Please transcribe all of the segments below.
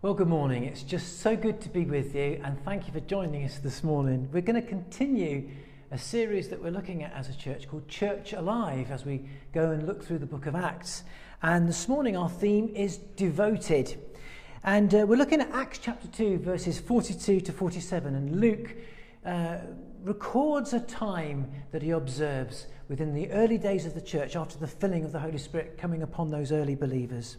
Well, good morning. It's just so good to be with you, and thank you for joining us this morning. We're going to continue a series that we're looking at as a church called Church Alive as we go and look through the book of Acts. And this morning, our theme is devoted. And uh, we're looking at Acts chapter 2, verses 42 to 47. And Luke uh, records a time that he observes within the early days of the church after the filling of the Holy Spirit coming upon those early believers.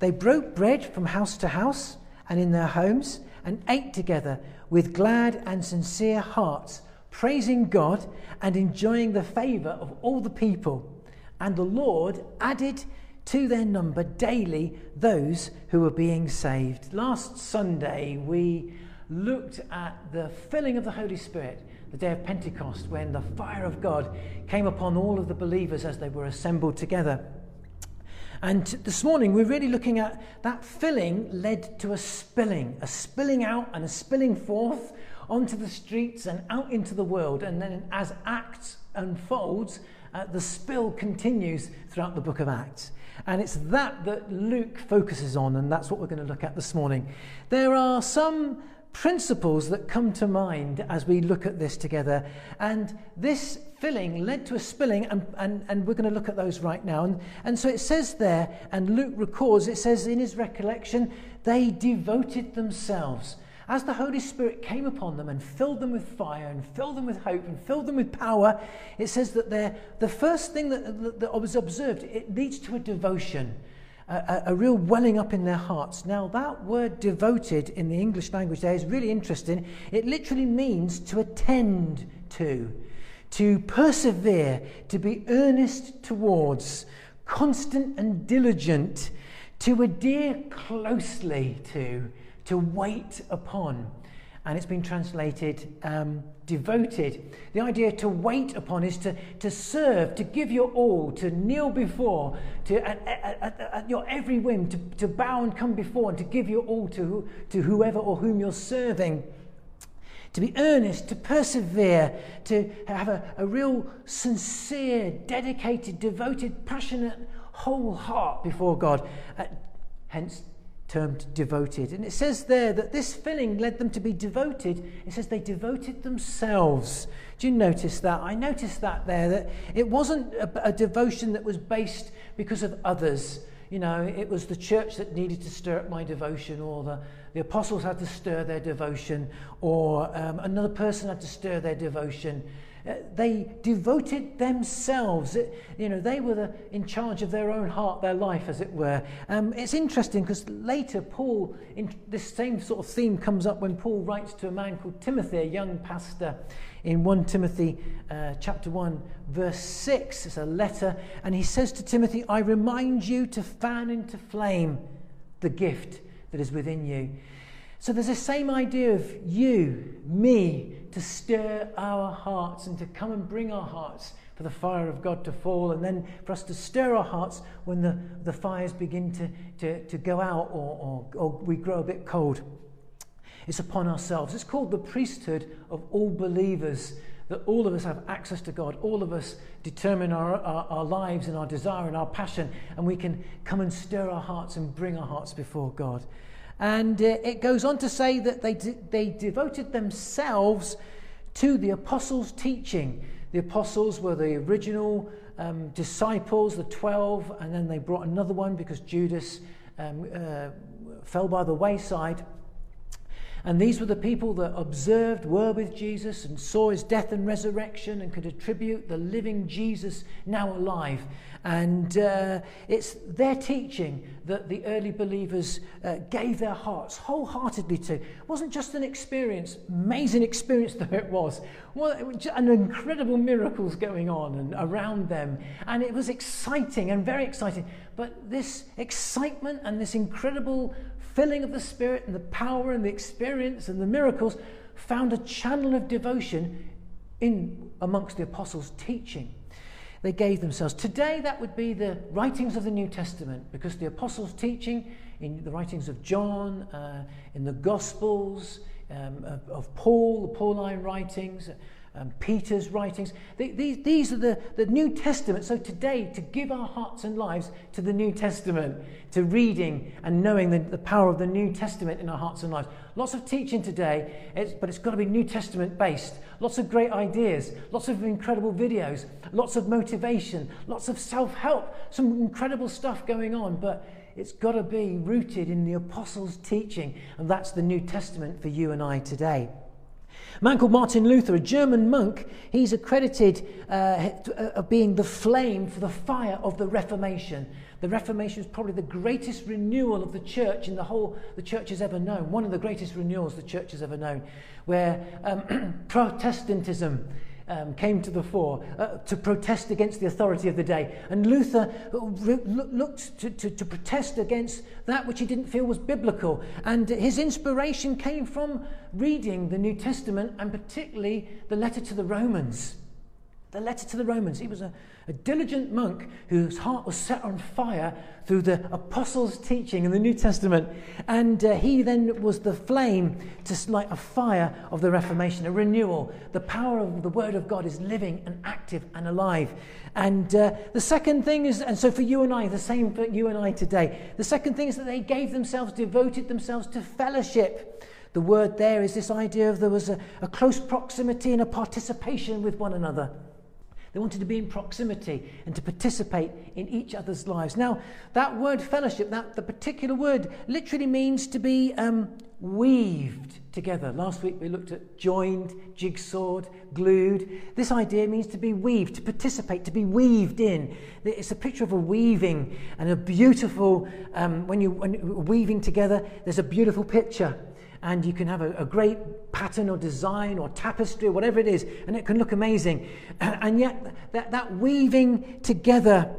They broke bread from house to house and in their homes and ate together with glad and sincere hearts, praising God and enjoying the favour of all the people. And the Lord added to their number daily those who were being saved. Last Sunday, we looked at the filling of the Holy Spirit, the day of Pentecost, when the fire of God came upon all of the believers as they were assembled together. And this morning, we're really looking at that filling led to a spilling, a spilling out and a spilling forth onto the streets and out into the world. And then, as Acts unfolds, uh, the spill continues throughout the book of Acts. And it's that that Luke focuses on, and that's what we're going to look at this morning. There are some principles that come to mind as we look at this together. And this filling led to a spilling, and, and, and we're going to look at those right now. And, and so it says there, and Luke records, it says in his recollection, they devoted themselves. As the Holy Spirit came upon them and filled them with fire and filled them with hope and filled them with power, it says that the first thing that, that was observed, it leads to a devotion a, a, real welling up in their hearts. Now, that word devoted in the English language there is really interesting. It literally means to attend to, to persevere, to be earnest towards, constant and diligent, to adhere closely to, to wait upon and it's been translated um, devoted. The idea to wait upon is to, to serve, to give your all, to kneel before, to at, at, at, your every whim, to, to bow and come before, and to give your all to, to whoever or whom you're serving. To be earnest, to persevere, to have a, a real sincere, dedicated, devoted, passionate, whole heart before God. Uh, hence, termed devoted. And it says there that this filling led them to be devoted. It says they devoted themselves. Do you notice that? I noticed that there, that it wasn't a, a devotion that was based because of others. You know, it was the church that needed to stir up my devotion, or the, the apostles had to stir their devotion, or um, another person had to stir their devotion. Uh, they devoted themselves. It, you know, they were the, in charge of their own heart, their life, as it were. Um, it's interesting because later Paul, in this same sort of theme comes up when Paul writes to a man called Timothy, a young pastor, in 1 Timothy uh, chapter 1, verse 6. It's a letter, and he says to Timothy, I remind you to fan into flame the gift that is within you. So there's the same idea of you, me, to stir our hearts and to come and bring our hearts for the fire of God to fall, and then for us to stir our hearts when the, the fires begin to, to, to go out or, or, or we grow a bit cold. It's upon ourselves. It's called the priesthood of all believers that all of us have access to God. All of us determine our, our, our, lives and our desire and our passion, and we can come and stir our hearts and bring our hearts before God. And uh, it goes on to say that they, de- they devoted themselves to the apostles' teaching. The apostles were the original um, disciples, the 12, and then they brought another one because Judas um, uh, fell by the wayside. And these were the people that observed, were with Jesus, and saw his death and resurrection, and could attribute the living Jesus now alive and uh, it's their teaching that the early believers uh, gave their hearts wholeheartedly to. It wasn't just an experience, amazing experience though it was, well, it was an incredible miracles going on and around them. And it was exciting and very exciting. but this excitement and this incredible filling of the Spirit and the power and the experience and the miracles found a channel of devotion in amongst the apostles' teaching. They gave themselves. Today, that would be the writings of the New Testament, because the apostles' teaching in the writings of John, uh, in the Gospels, um, of, of, Paul, the Pauline writings, um, Peter's writings. these, these are the, the New Testament. So today, to give our hearts and lives to the New Testament, to reading and knowing the, the power of the New Testament in our hearts and lives. Lots of teaching today, it's, but it's got to be New Testament based. Lots of great ideas, lots of incredible videos, lots of motivation, lots of self help, some incredible stuff going on, but it's got to be rooted in the apostles' teaching, and that's the New Testament for you and I today. A man called Martin Luther, a German monk, he's accredited uh, of being the flame for the fire of the Reformation. The Reformation was probably the greatest renewal of the church in the whole the church has ever known. One of the greatest renewals the church has ever known, where um, Protestantism um, came to the fore uh, to protest against the authority of the day. And Luther uh, looked to, to, to protest against that which he didn't feel was biblical. And his inspiration came from reading the New Testament and particularly the letter to the Romans. The letter to the Romans. He was a, a diligent monk whose heart was set on fire through the apostles' teaching in the New Testament. And uh, he then was the flame to light a fire of the Reformation, a renewal. The power of the Word of God is living and active and alive. And uh, the second thing is, and so for you and I, the same for you and I today, the second thing is that they gave themselves, devoted themselves to fellowship. The word there is this idea of there was a, a close proximity and a participation with one another. They wanted to be in proximity and to participate in each other's lives. Now, that word fellowship, that the particular word, literally means to be um, weaved together. Last week we looked at joined, jigsawed, glued. This idea means to be weaved, to participate, to be weaved in. It's a picture of a weaving and a beautiful, um, when you you're weaving together, there's a beautiful picture and you can have a, a, great pattern or design or tapestry or whatever it is, and it can look amazing. And yet, that, that weaving together,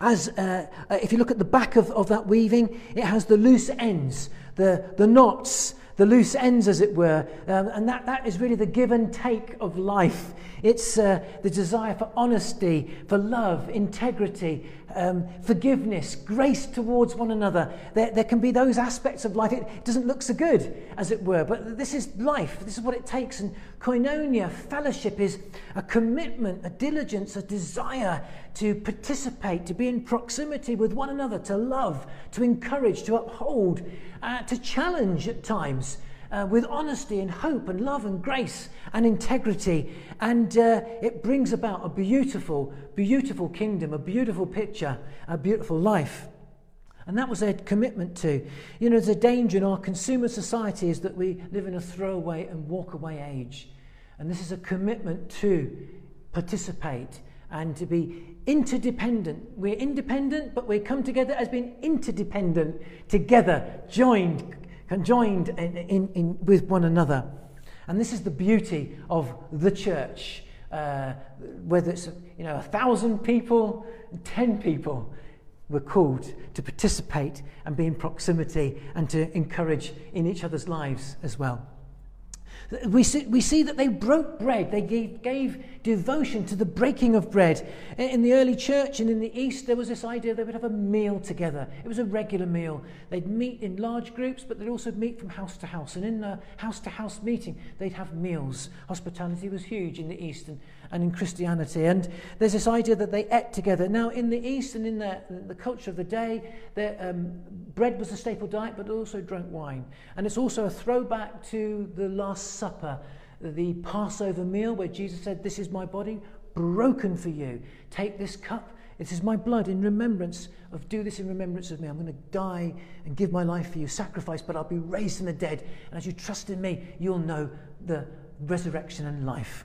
as uh, uh, if you look at the back of, of that weaving, it has the loose ends, the, the knots, the loose ends, as it were. Um, and that, that is really the give and take of life. It's uh, the desire for honesty, for love, integrity, um, forgiveness, grace towards one another. There, there can be those aspects of life. It doesn't look so good, as it were, but this is life. This is what it takes. And koinonia, fellowship, is a commitment, a diligence, a desire to participate, to be in proximity with one another, to love, to encourage, to uphold, uh, to challenge at times uh, with honesty and hope and love and grace and integrity. And uh, it brings about a beautiful, beautiful kingdom, a beautiful picture, a beautiful life. And that was their commitment to. You know, there's a danger in our consumer society is that we live in a throwaway and walkaway age. And this is a commitment to participate and to be interdependent. We're independent, but we come together as being interdependent, together, joined, conjoined in, in, in, with one another. And this is the beauty of the church. Uh, whether it's you know a thousand people, ten people, we're called to participate and be in proximity and to encourage in each other's lives as well. We see, we see that they broke bread. They gave, gave devotion to the breaking of bread. In the early church and in the East, there was this idea they would have a meal together. It was a regular meal. They'd meet in large groups, but they'd also meet from house to house. And in the house to house meeting, they'd have meals. Hospitality was huge in the East. And and in Christianity. And there's this idea that they ate together. Now, in the East and in the, the culture of the day, their, um, bread was a staple diet, but also drank wine. And it's also a throwback to the Last Supper, the Passover meal where Jesus said, This is my body broken for you. Take this cup. This is my blood in remembrance of, do this in remembrance of me. I'm going to die and give my life for you, sacrifice, but I'll be raised from the dead. And as you trust in me, you'll know the resurrection and life.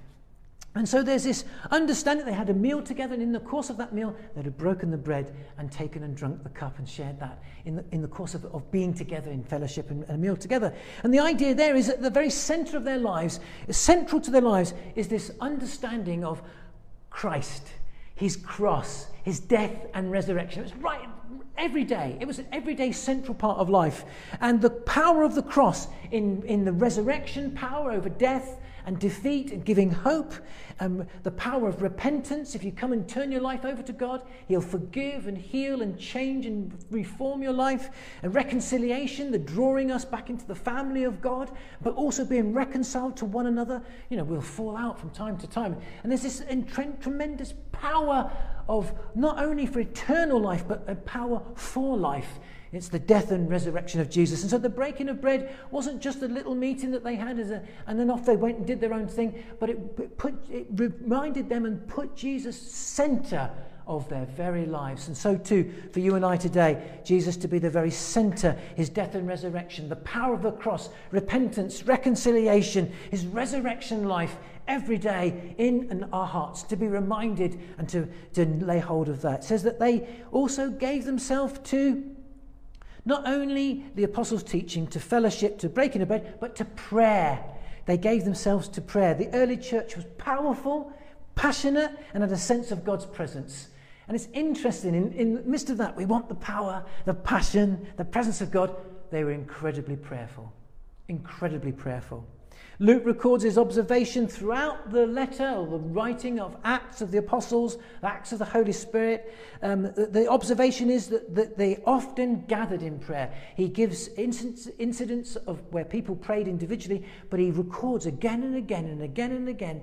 And so there's this understanding they had a meal together, and in the course of that meal, they'd have broken the bread and taken and drunk the cup and shared that in the, in the course of, of being together in fellowship and, and a meal together. And the idea there is that the very center of their lives, central to their lives, is this understanding of Christ, his cross, his death and resurrection. It's right every day. It was an everyday central part of life. And the power of the cross in, in the resurrection, power over death, and defeat and giving hope, um, the power of repentance. If you come and turn your life over to God, He'll forgive and heal and change and reform your life. And reconciliation, the drawing us back into the family of God, but also being reconciled to one another. You know, we'll fall out from time to time. And there's this tremendous power of not only for eternal life, but a power for life it's the death and resurrection of Jesus. And so the breaking of bread wasn't just a little meeting that they had, as a, and then off they went and did their own thing, but it, put, it reminded them and put Jesus center of their very lives. And so, too, for you and I today, Jesus to be the very center, his death and resurrection, the power of the cross, repentance, reconciliation, his resurrection life every day in our hearts, to be reminded and to, to lay hold of that. It says that they also gave themselves to not only the apostles' teaching, to fellowship, to breaking of bread, but to prayer. They gave themselves to prayer. The early church was powerful, passionate, and had a sense of God's presence. And it's interesting, in, in the midst of that, we want the power, the passion, the presence of God. They were incredibly prayerful. Incredibly prayerful. Luke records his observation throughout the letter or the writing of Acts of the Apostles, Acts of the Holy Spirit. Um, the, the, observation is that, that, they often gathered in prayer. He gives incidents, incidents of where people prayed individually, but he records again and again and again and again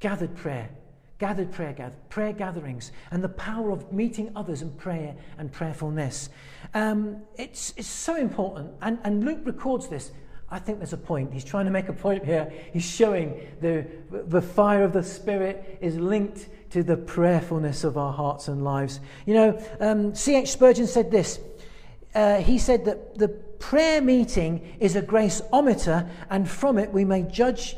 gathered prayer, gathered prayer, prayer gatherings, and the power of meeting others in prayer and prayerfulness. Um, it's, it's so important, and, and Luke records this I think there's a point. He's trying to make a point here. He's showing the, the fire of the Spirit is linked to the prayerfulness of our hearts and lives. You know, um, C.H. Spurgeon said this. Uh, he said that the prayer meeting is a graceometer, and from it we may judge.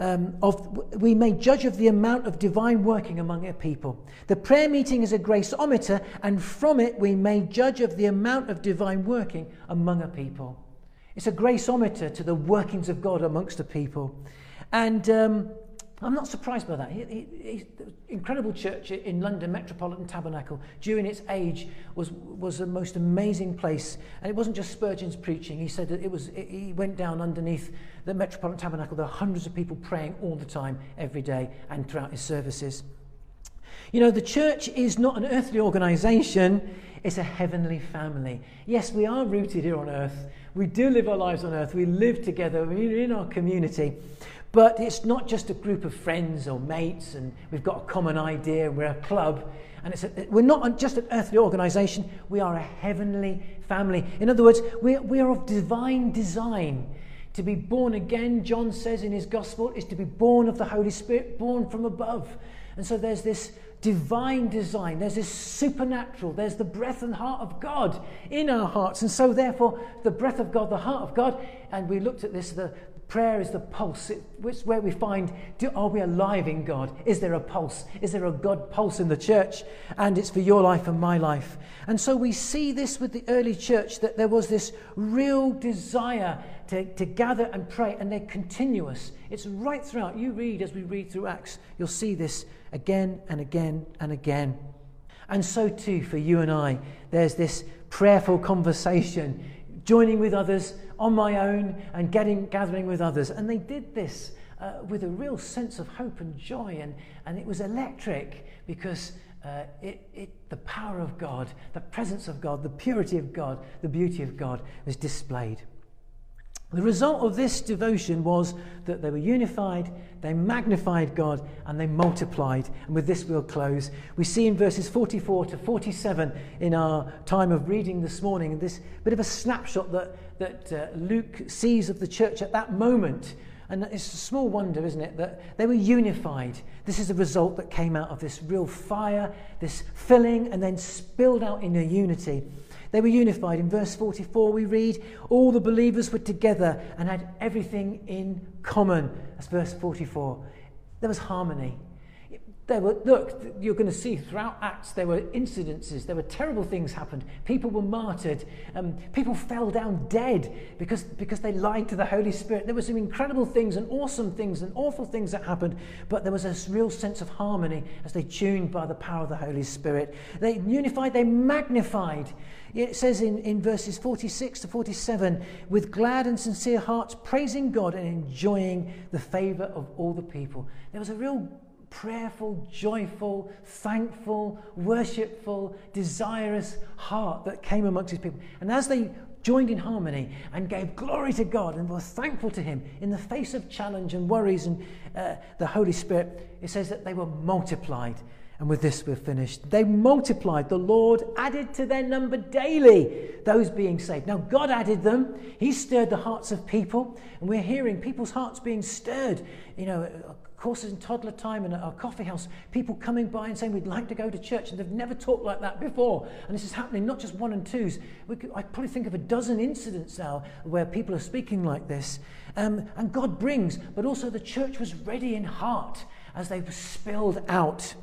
Um, of, we may judge of the amount of divine working among a people. The prayer meeting is a graceometer, and from it we may judge of the amount of divine working among a people. It's a graceometer to the workings of God amongst the people. And um, I'm not surprised by that. He, he, incredible church in London, Metropolitan Tabernacle, during its age, was, was the most amazing place. And it wasn't just Spurgeon's preaching. He said that it was, it, he went down underneath the Metropolitan Tabernacle. There were hundreds of people praying all the time, every day, and throughout his services. You know, the church is not an earthly organization, it's a heavenly family. Yes, we are rooted here on earth. We do live our lives on earth. We live together. We're in our community. But it's not just a group of friends or mates and we've got a common idea. We're a club. And it's a, we're not just an earthly organization. We are a heavenly family. In other words, we, we are of divine design. To be born again, John says in his gospel, is to be born of the Holy Spirit, born from above. And so there's this divine design. There's this supernatural. There's the breath and heart of God in our hearts. And so, therefore, the breath of God, the heart of God, and we looked at this, the prayer is the pulse. It's where we find do, are we alive in God? Is there a pulse? Is there a God pulse in the church? And it's for your life and my life. And so we see this with the early church that there was this real desire to, to gather and pray, and they're continuous. It's right throughout. You read as we read through Acts, you'll see this again and again and again. And so, too, for you and I, there's this prayerful conversation, joining with others on my own and getting, gathering with others. And they did this uh, with a real sense of hope and joy. And, and it was electric because uh, it, it, the power of God, the presence of God, the purity of God, the beauty of God was displayed. The result of this devotion was that they were unified, they magnified God, and they multiplied. And with this, we'll close. We see in verses 44 to 47 in our time of reading this morning, this bit of a snapshot that, that uh, Luke sees of the church at that moment. And it's a small wonder, isn't it, that they were unified. This is the result that came out of this real fire, this filling, and then spilled out in a unity. They were unified. In verse 44, we read, All the believers were together and had everything in common. That's verse 44. There was harmony. There were, look, you're going to see throughout Acts, there were incidences, there were terrible things happened. People were martyred. Um, people fell down dead because, because they lied to the Holy Spirit. There were some incredible things and awesome things and awful things that happened, but there was a real sense of harmony as they tuned by the power of the Holy Spirit. They unified, they magnified. It says in, in verses 46 to 47 with glad and sincere hearts, praising God and enjoying the favor of all the people. There was a real prayerful, joyful, thankful, worshipful, desirous heart that came amongst his people. And as they joined in harmony and gave glory to God and were thankful to Him in the face of challenge and worries and uh, the Holy Spirit, it says that they were multiplied. And with this, we're finished. They multiplied. The Lord added to their number daily those being saved. Now, God added them. He stirred the hearts of people. And we're hearing people's hearts being stirred. You know, courses in toddler time and at our coffee house, people coming by and saying, We'd like to go to church. And they've never talked like that before. And this is happening not just one and twos. Could, I probably think of a dozen incidents now where people are speaking like this. Um, and God brings, but also the church was ready in heart as they were spilled out.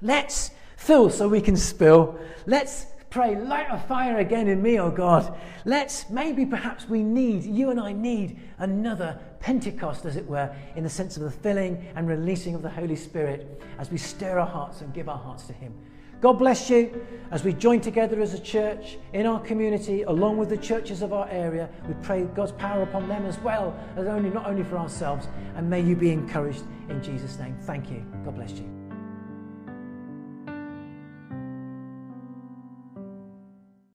Let's fill so we can spill. Let's pray, light a fire again in me, oh God. Let's, maybe perhaps we need, you and I need another Pentecost, as it were, in the sense of the filling and releasing of the Holy Spirit as we stir our hearts and give our hearts to Him. God bless you as we join together as a church in our community, along with the churches of our area. We pray God's power upon them as well as only not only for ourselves. And may you be encouraged in Jesus' name. Thank you. God bless you.